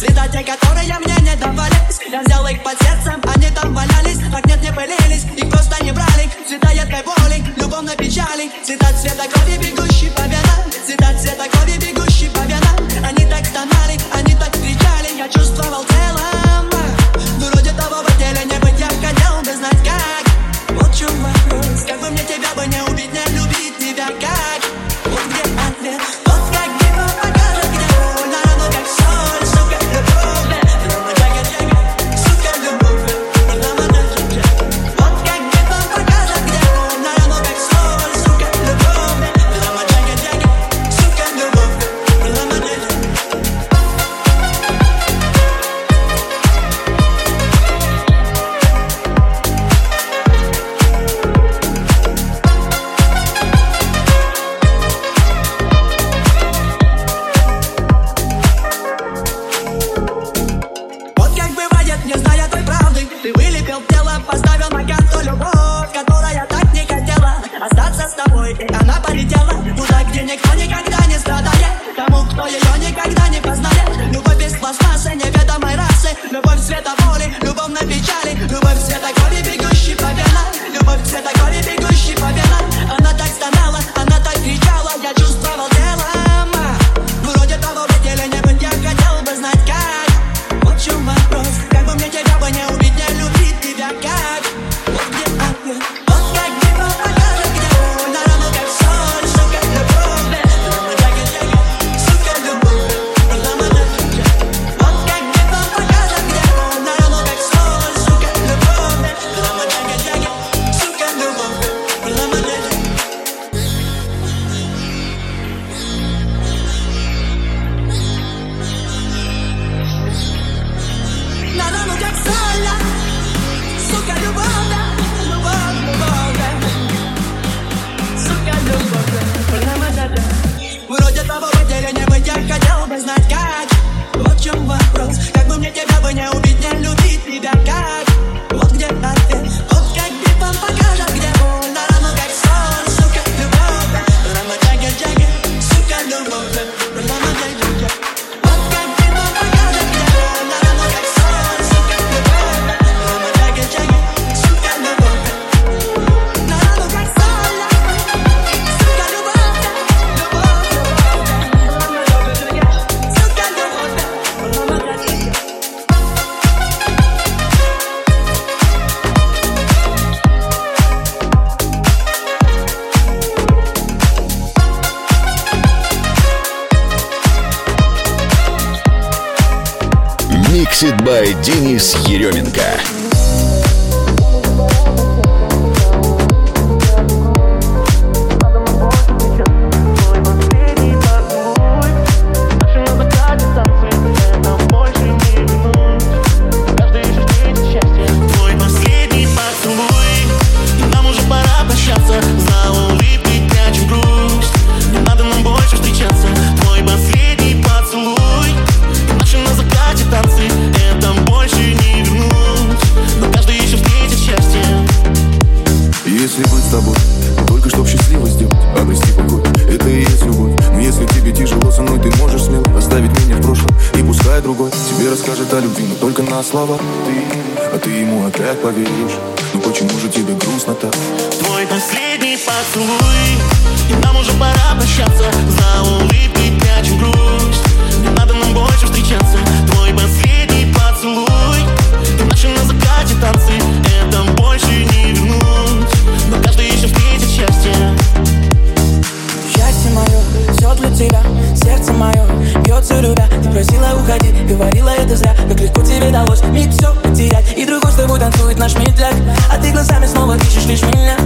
Следа те, которые мне не давались. Я взял их под сердцем, они там валялись. Так нет, не пылились, их просто не брали. Цвета едкой боли, любовной печали. Цвета цвета крови, бегущий по венам. Цвета цвета крови, бегущий по венам. Они так стонали, они так кричали. Я чувствовал телом ну, Вроде того в теле не было любишь меня?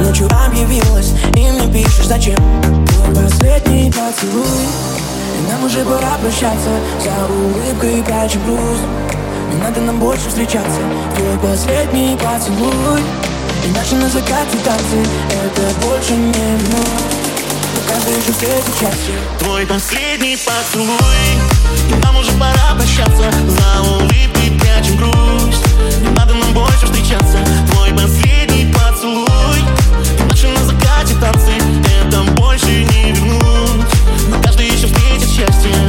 Ночью объявилась и мне пишешь зачем? Твой последний поцелуй. И нам уже пора прощаться. За улыбкой прячу груз. Не надо нам больше встречаться. Твой последний поцелуй. Иначе на закате танцы. Это больше не вернуть Каждый еще встречу чаще Твой последний поцелуй. И нам уже пора прощаться. За улыбкой прячем грусть Не надо нам больше встречаться. Твой последний агитации Это больше не вернуть Но каждый еще встретит счастье.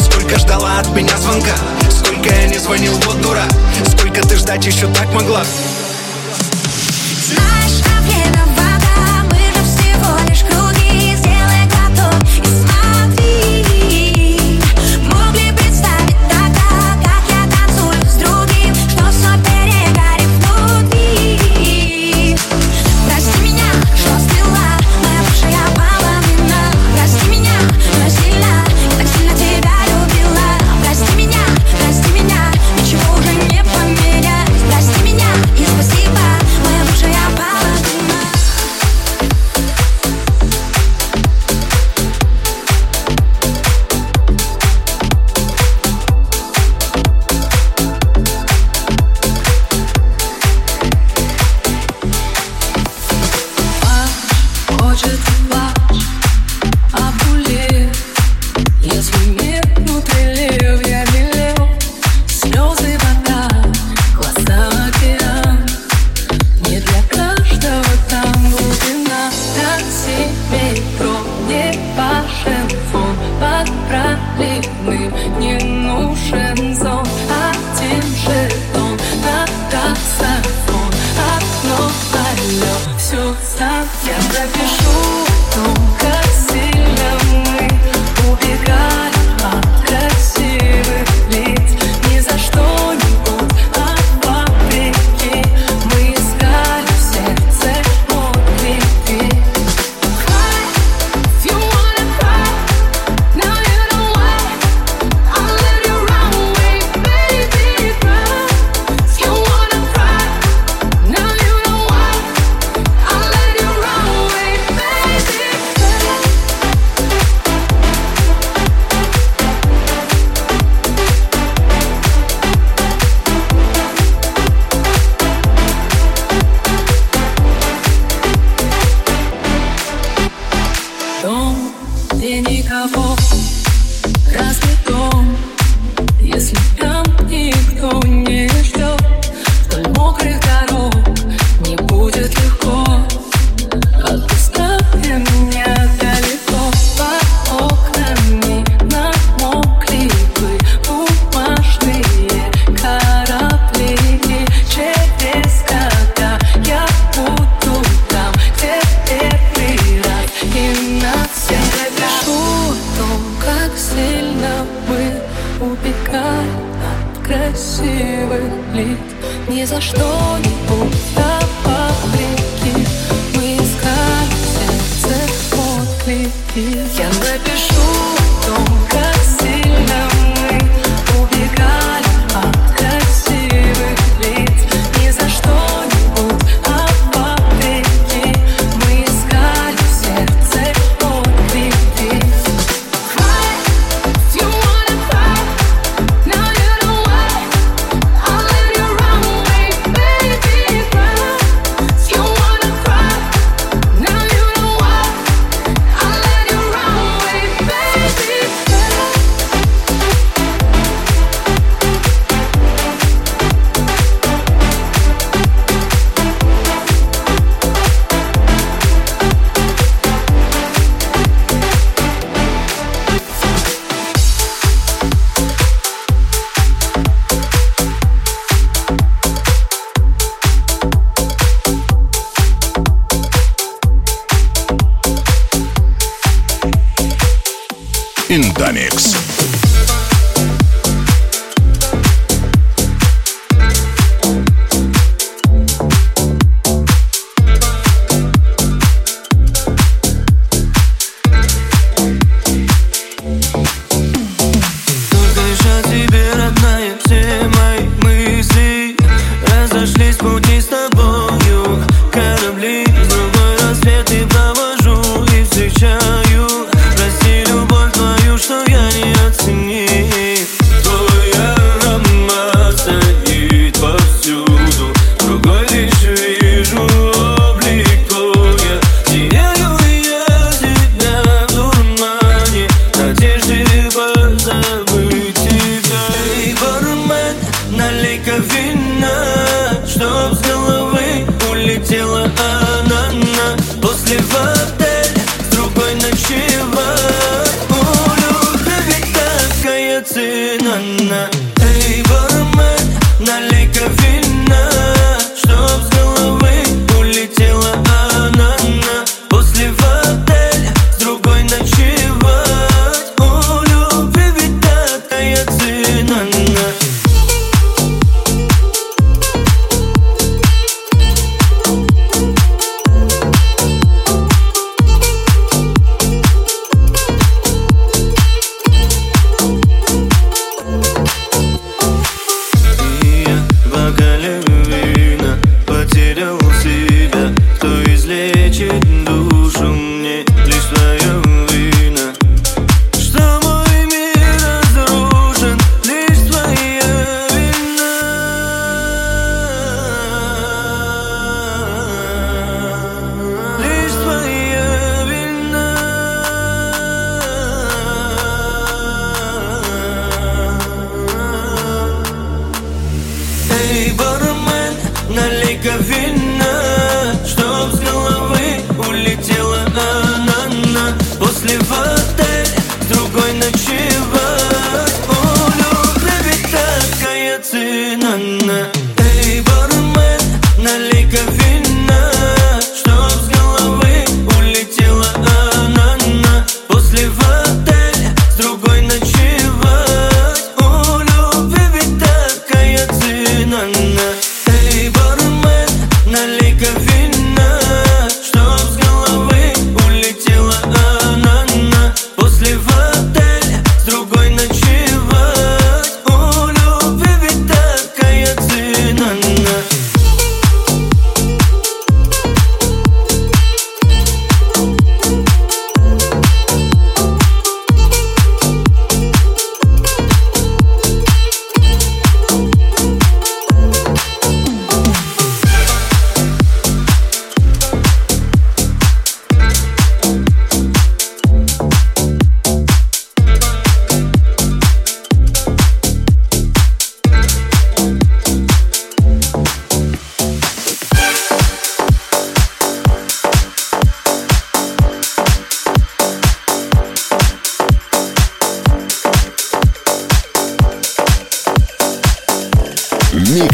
Сколько ждала от меня звонка? Сколько я не звонил, вот дура Сколько ты ждать еще так могла?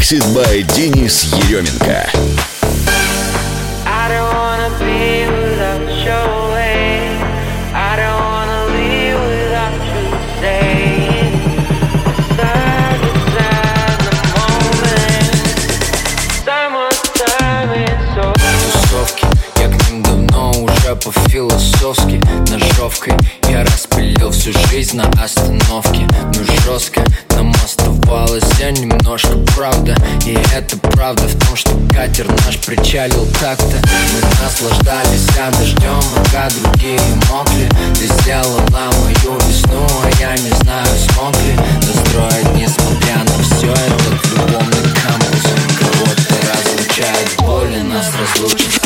Mixed by Денис Еременко. I don't wanna be without you. рэпа философски Ножовкой я распылил всю жизнь на остановке Ну жестко, на волновалась я немножко, правда. И это правда в том, что катер наш причалил так-то Мы наслаждались а дождем, пока другие мокли. Ты сделала мою весну, а я не знаю, смог ли Достроить, несмотря на все этот любовный кампус Кого-то разлучает, боли нас разлучит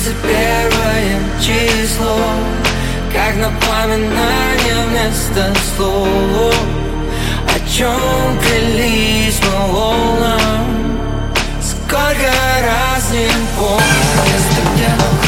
за первое число Как напоминание вместо слов О чем клялись мы волнам Сколько раз не помню Место, где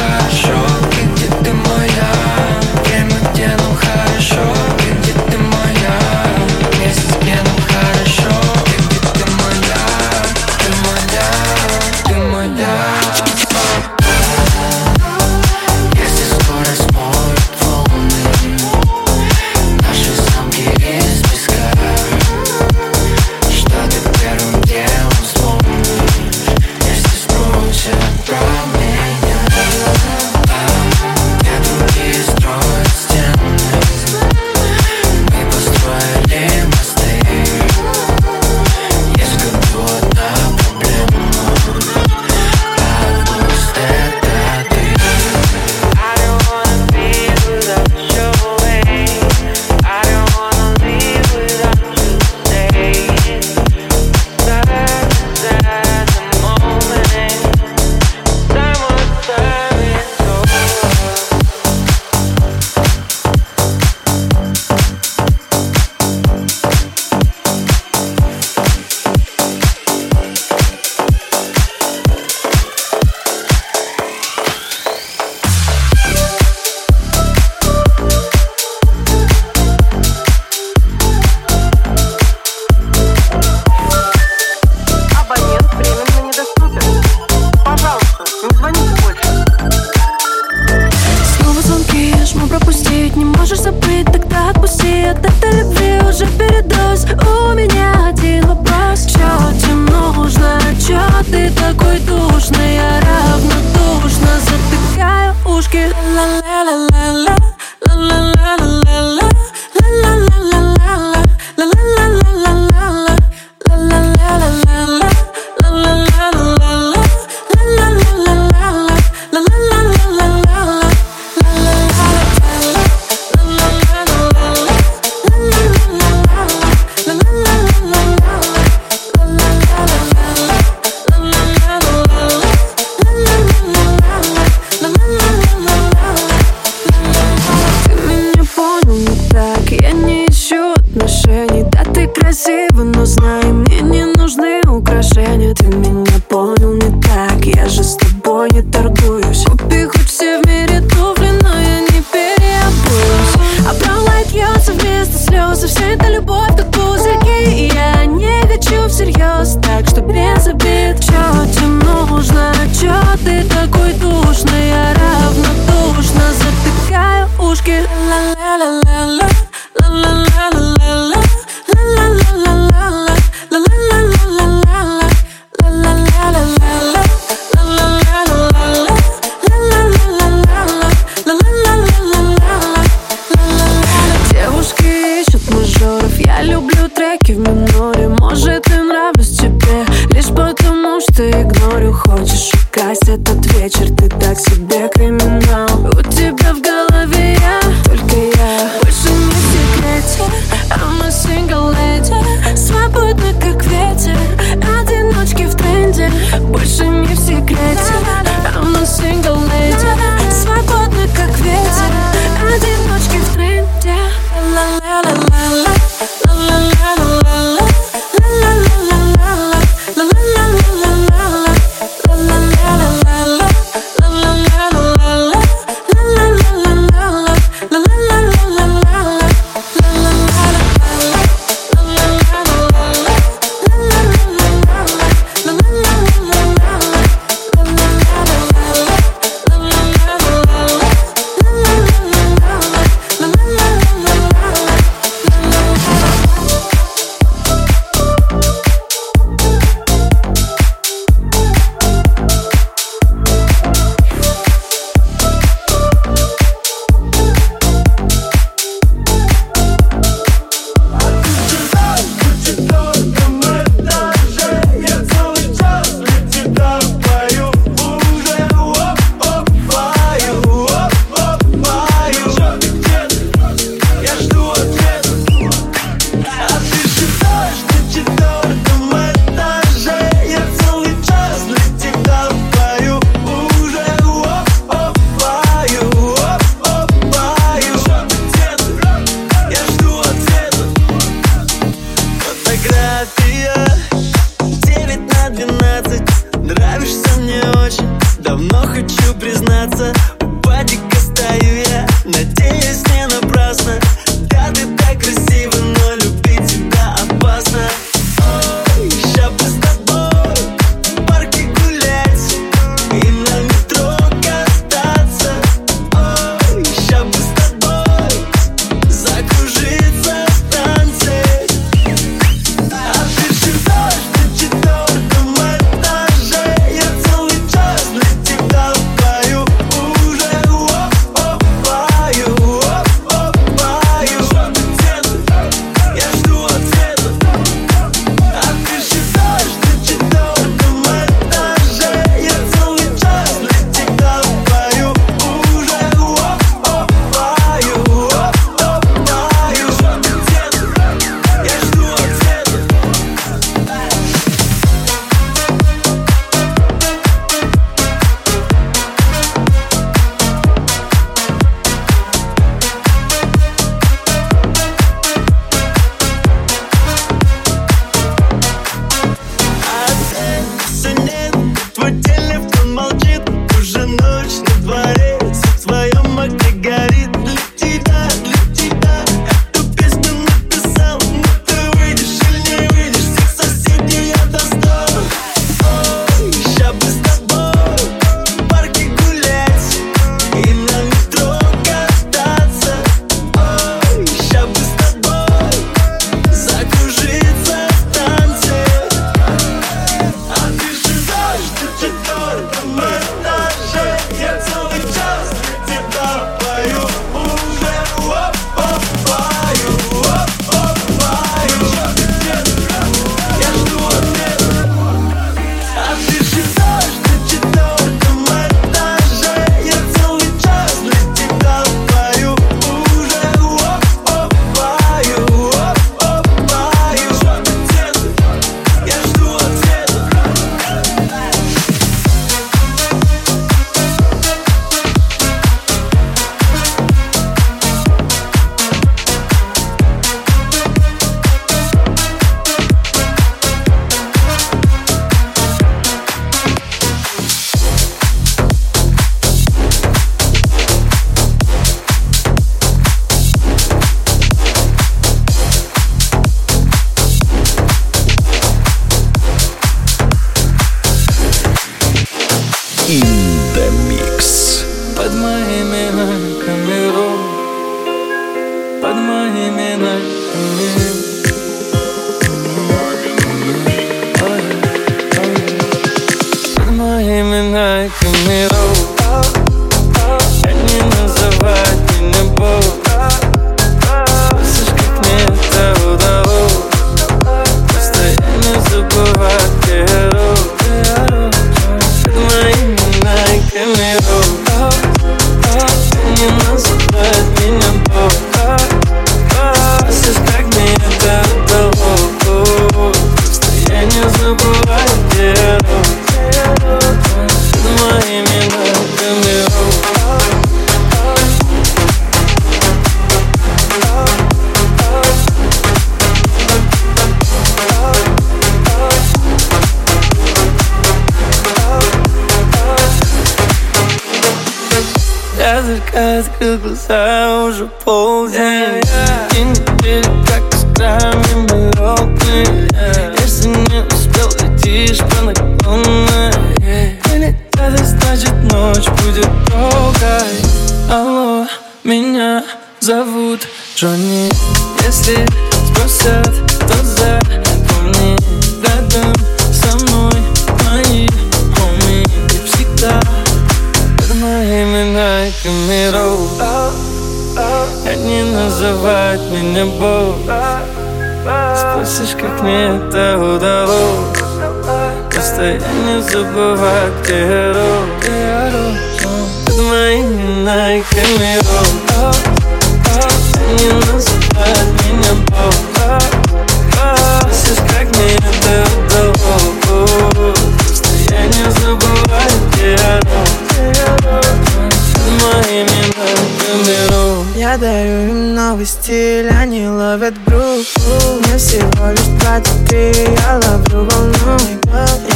лишь 23, я ловлю волну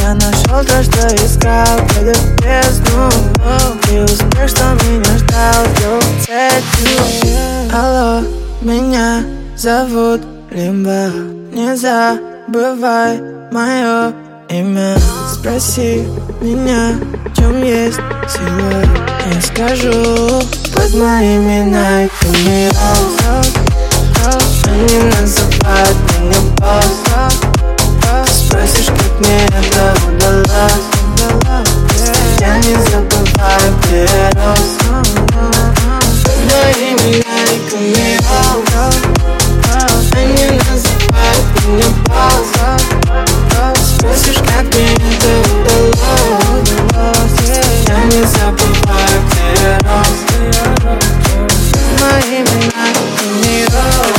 Я нашел то, что искал, глядя в бездну И успех, что меня ждал, цепью Алло, меня зовут Лимба Не забывай мое имя Спроси меня, в чем есть сила Я скажу под моими найками роз Они называют меня босс Спросишь, как мне это удалось Я не забываю, где я рос Под моими найками роз Они называют меня босс Спросишь, как мне это удалось Я не забываю, где я рос Моими найками роз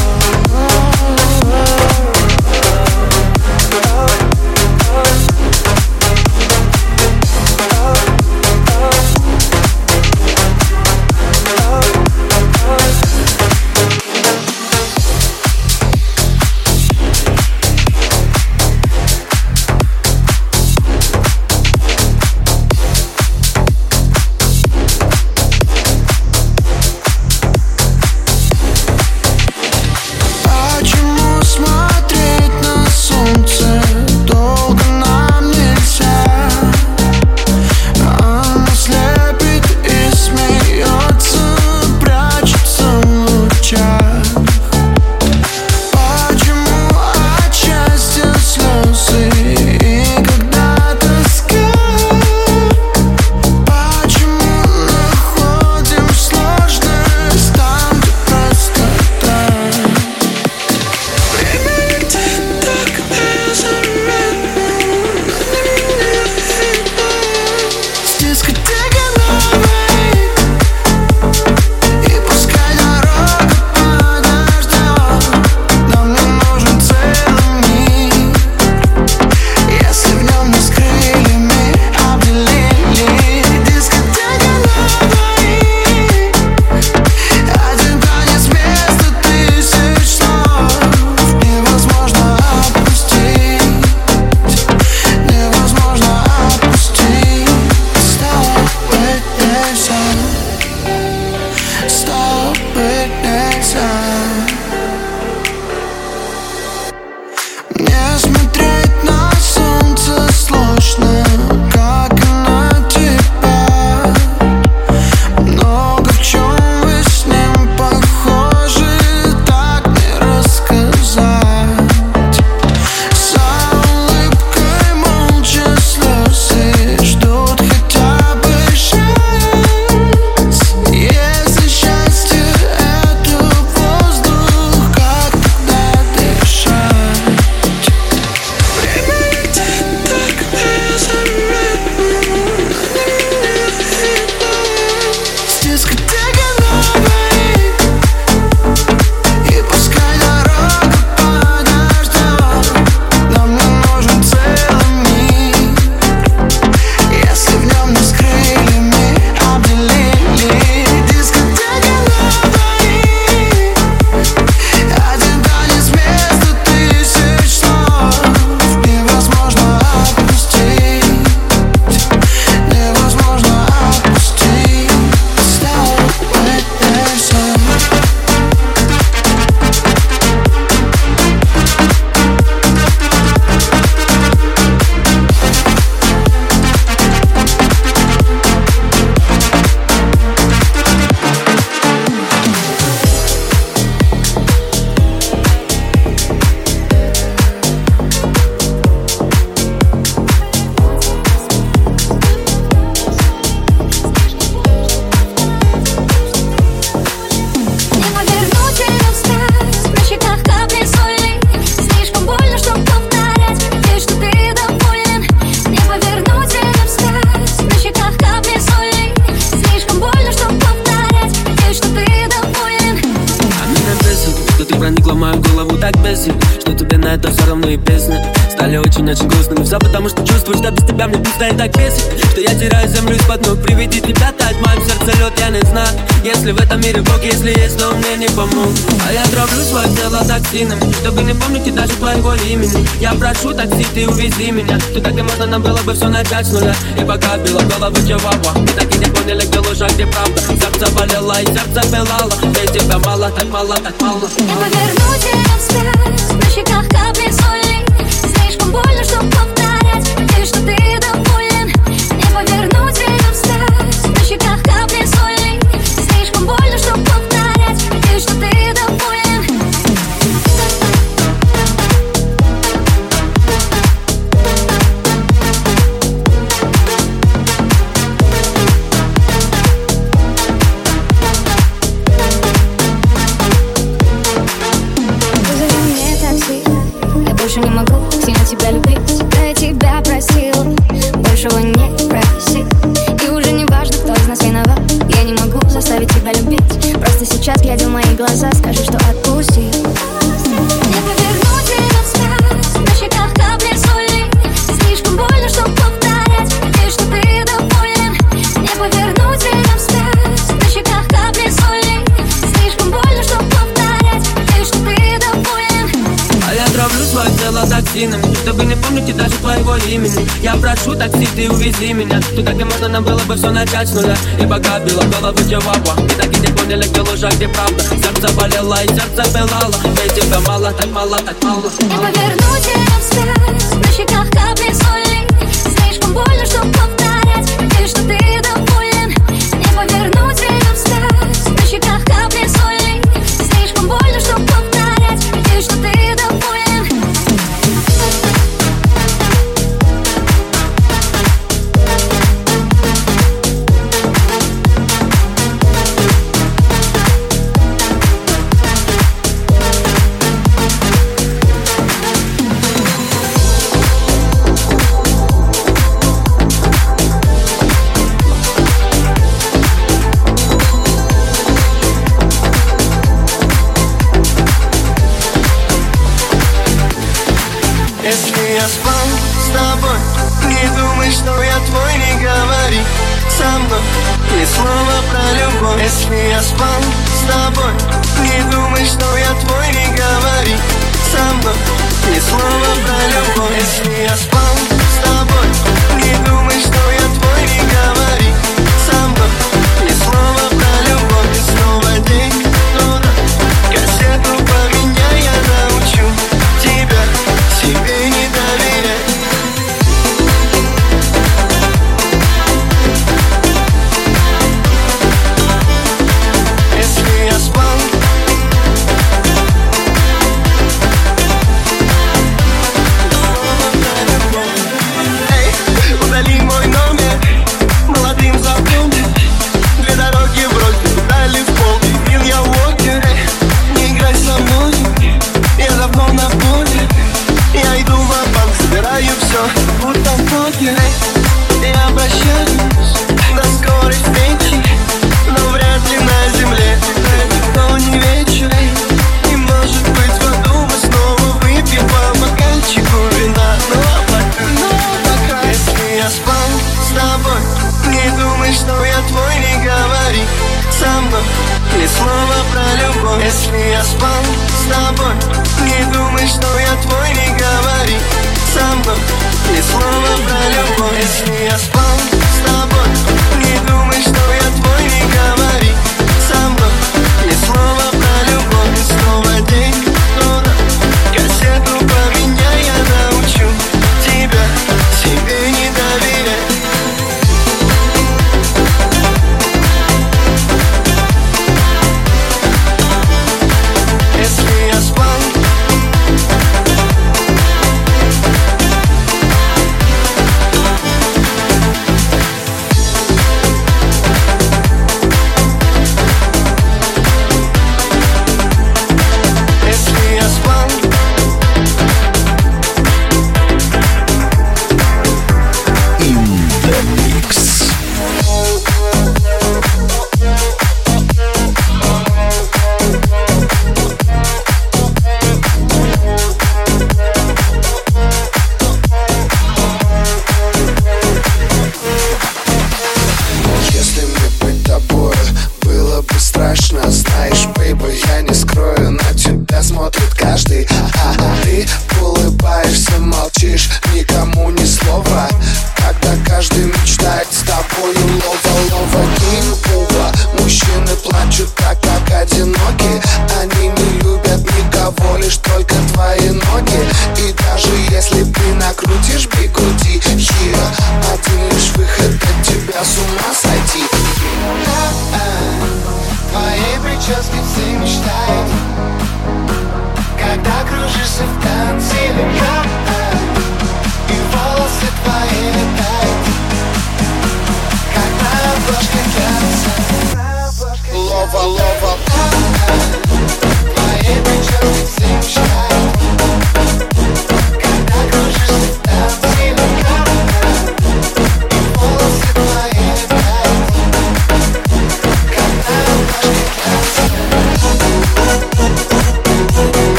Что я теряю землю из-под ног. Приведи тебя тать, в сердце лед, я не знаю Если в этом мире Бог, если есть, он мне не помог. А я травлю свое тело токсинами Чтобы не помнить и даже твоего имени. Я прошу такси, ты увези меня. Туда, где можно нам было бы все начать с нуля. И пока била голову чевапа Мы так и не поняли, где ложь, а где правда. Сердце болело и сердце пылало. Ведь тебя мало, так мало, так мало. Я поверну тебя вспять На щеках капли соли. Слишком больно, чтоб повторять Надеюсь, что ты глаза Скажи, ты увези меня Туда, где можно нам было бы все начать с нуля. И пока била голову чевапа Мы так и не поняли, где ложь, а где правда. Сердце болело и сердце пылало. Ведь тебя мало, так мало, так мало. Не поверну тебя вспять На щеках капли соли я спал с тобой. Не думай, что я твой, не говори со мной. Ни слова про любовь. Если я спал с тобой Не думай, что я твой, не говори со мной. Ни слова про любовь. Если я спал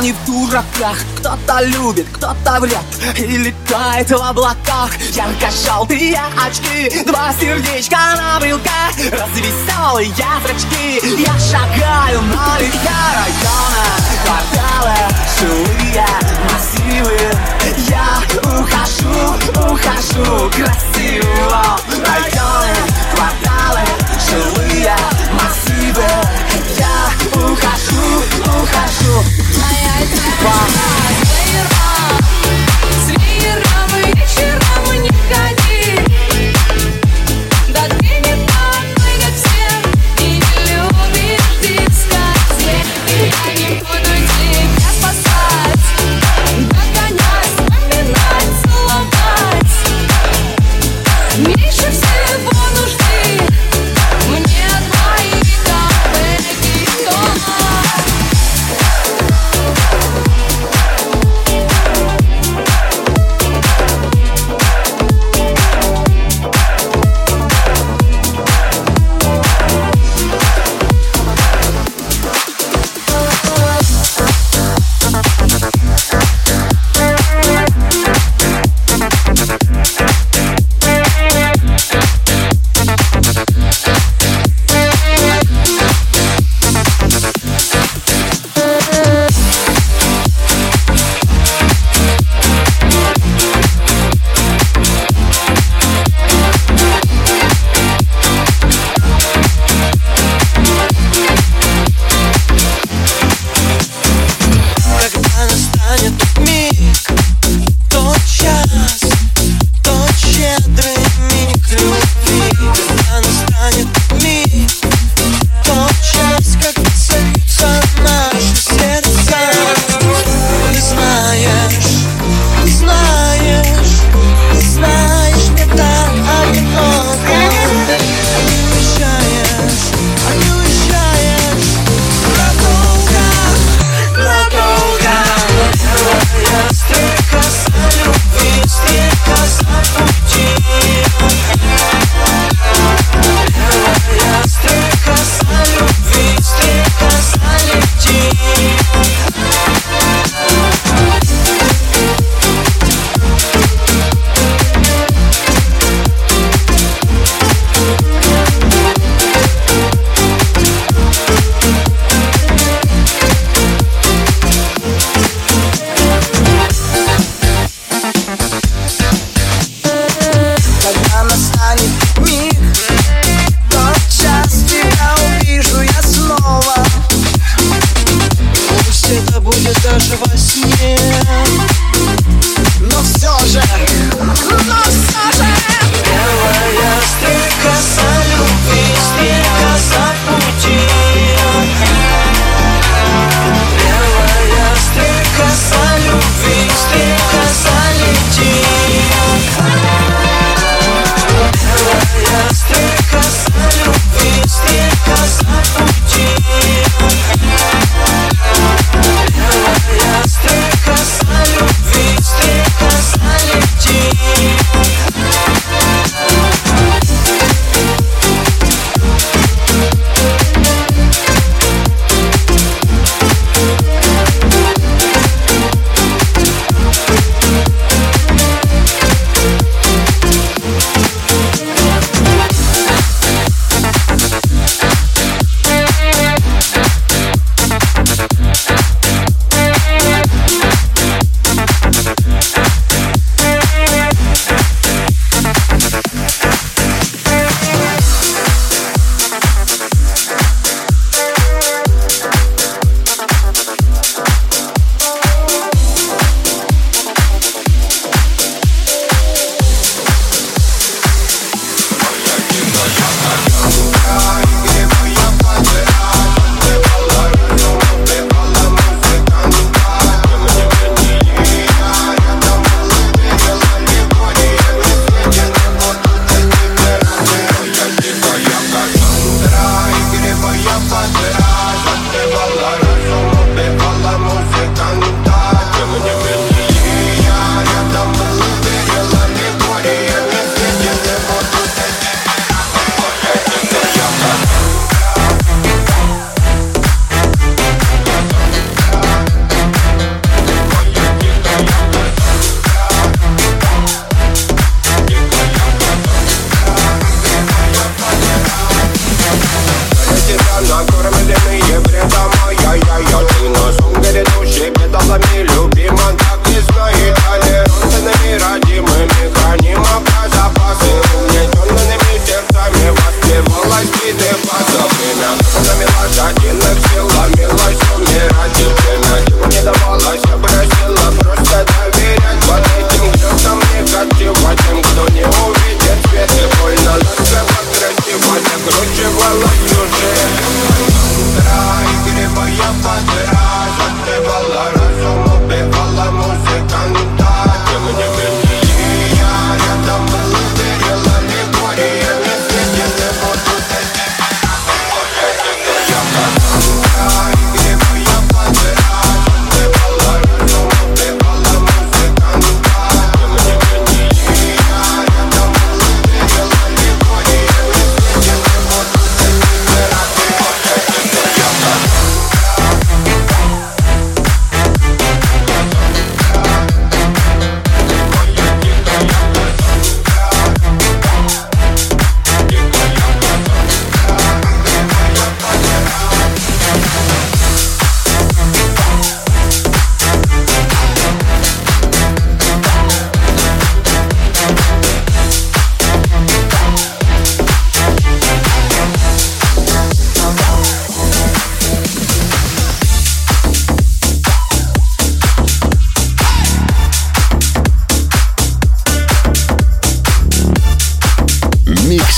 Не в дураках, кто-то любит, кто-то врет И летает в облаках. Ярко-желтые очки, два сердечка на брелке Развеселые зрачки. Я шагаю на лихе района Кварталы, жилые массивы. Я ухожу, ухожу красиво Районы, кварталы, жилые массивы. Я ухожу, ухожу. 发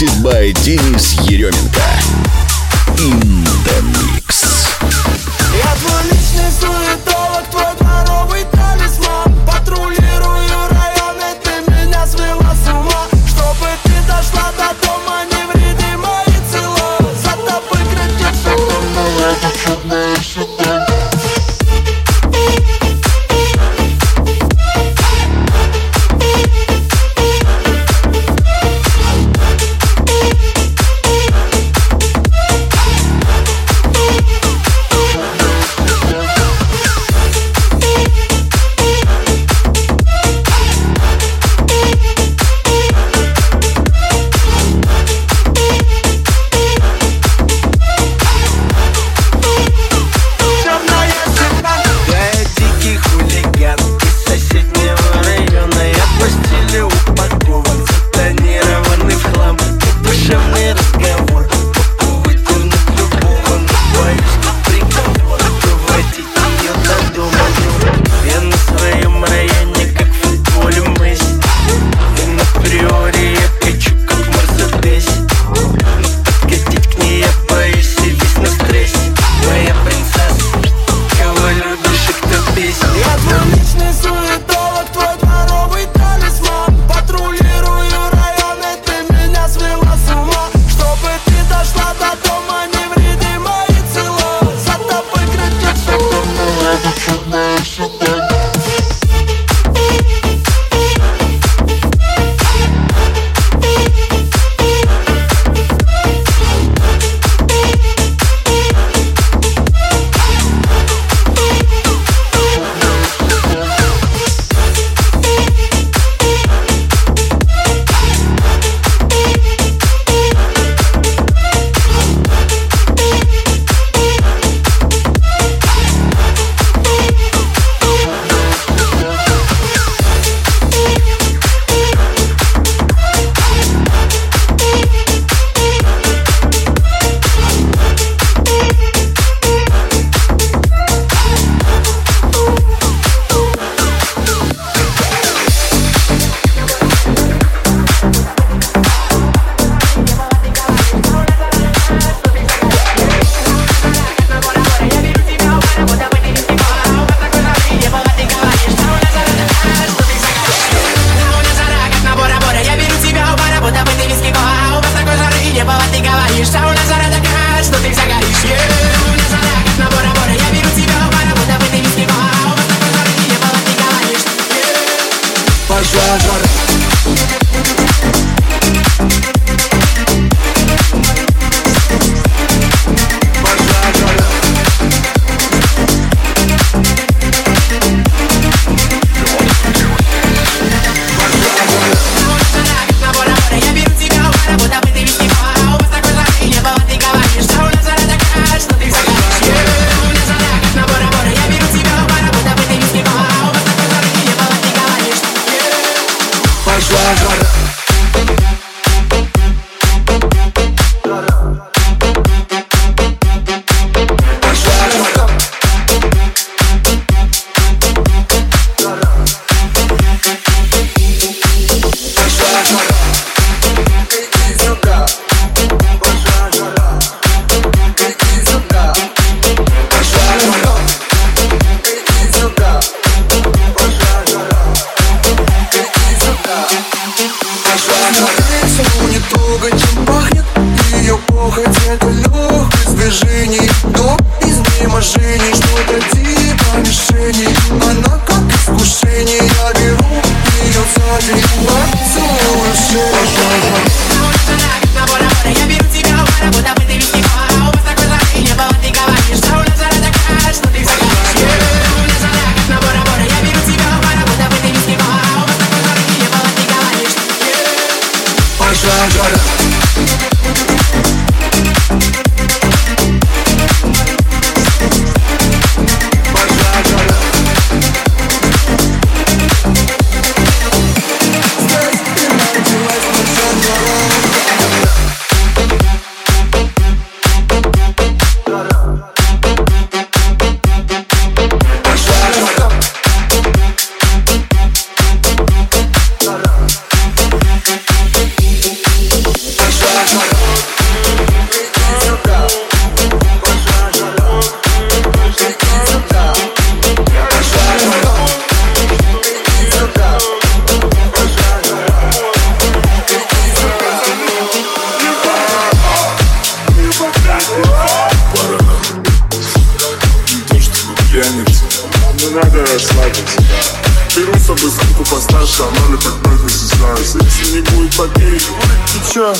Mixed by Денис Еременко. In the Mix. Я твой личный суетолог, твой дворовый талисман. Патрулирую районы, ты меня свела с ума, чтобы ты дошла до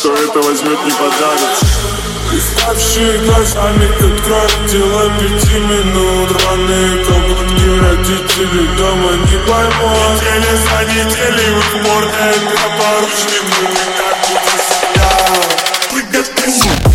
кто это возьмет, не подарит Уставшие глазами откроют дела пяти минут. Рваные колготки родители дома не поймут. Недели за неделей в их морды это поручник, мы как будто себя Приготовь.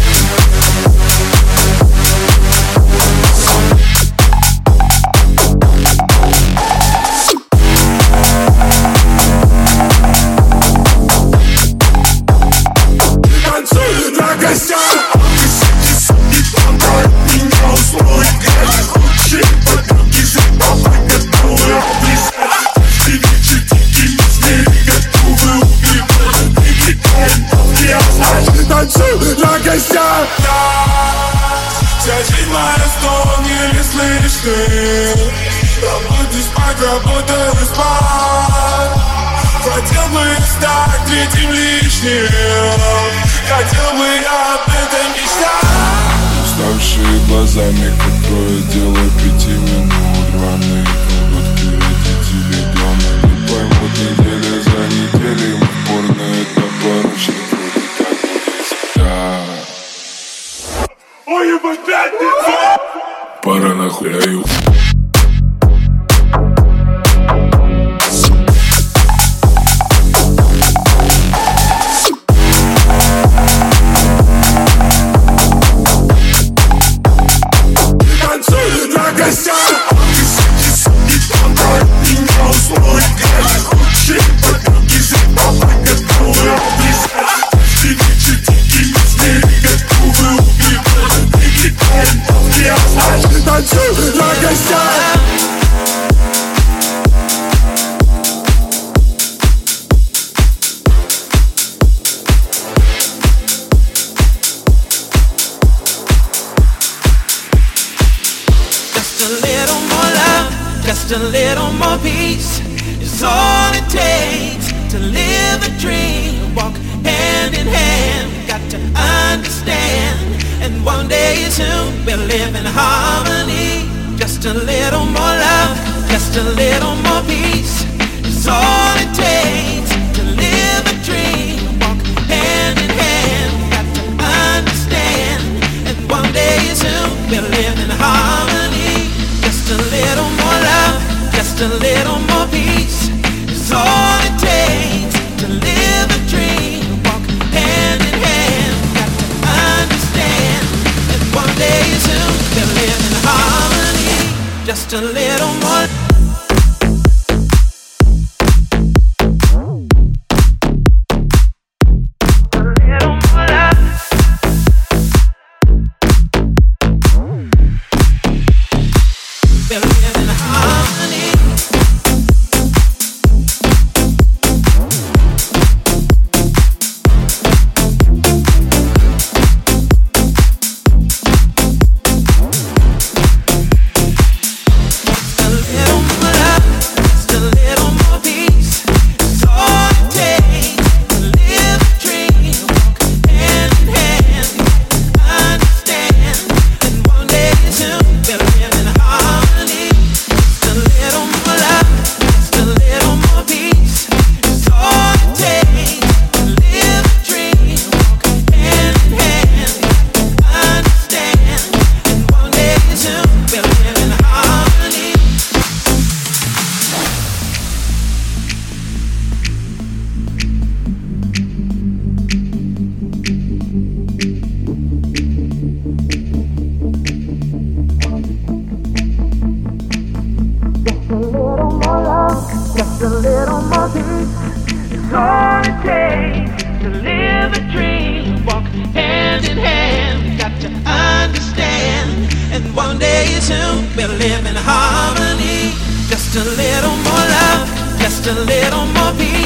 Just a little more love, just a little more peace.